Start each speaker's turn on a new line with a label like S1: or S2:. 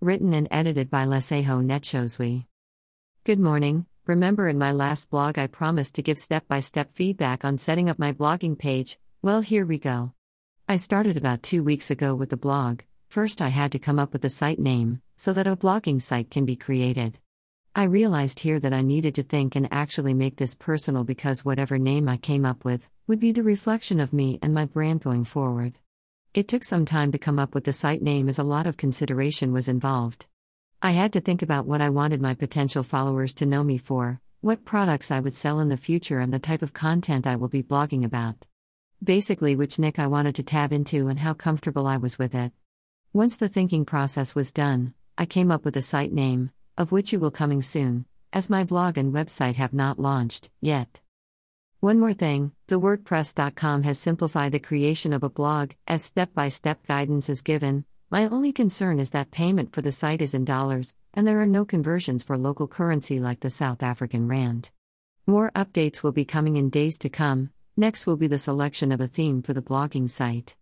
S1: Written and edited by Leseho Netshozwi. Good morning. Remember, in my last blog, I promised to give step by step feedback on setting up my blogging page. Well, here we go. I started about two weeks ago with the blog. First, I had to come up with a site name, so that a blogging site can be created. I realized here that I needed to think and actually make this personal because whatever name I came up with would be the reflection of me and my brand going forward. It took some time to come up with the site name as a lot of consideration was involved. I had to think about what I wanted my potential followers to know me for, what products I would sell in the future, and the type of content I will be blogging about. Basically, which niche I wanted to tab into and how comfortable I was with it. Once the thinking process was done, I came up with a site name, of which you will coming soon, as my blog and website have not launched yet. One more thing the WordPress.com has simplified the creation of a blog, as step by step guidance is given. My only concern is that payment for the site is in dollars, and there are no conversions for local currency like the South African Rand. More updates will be coming in days to come. Next will be the selection of a theme for the blogging site.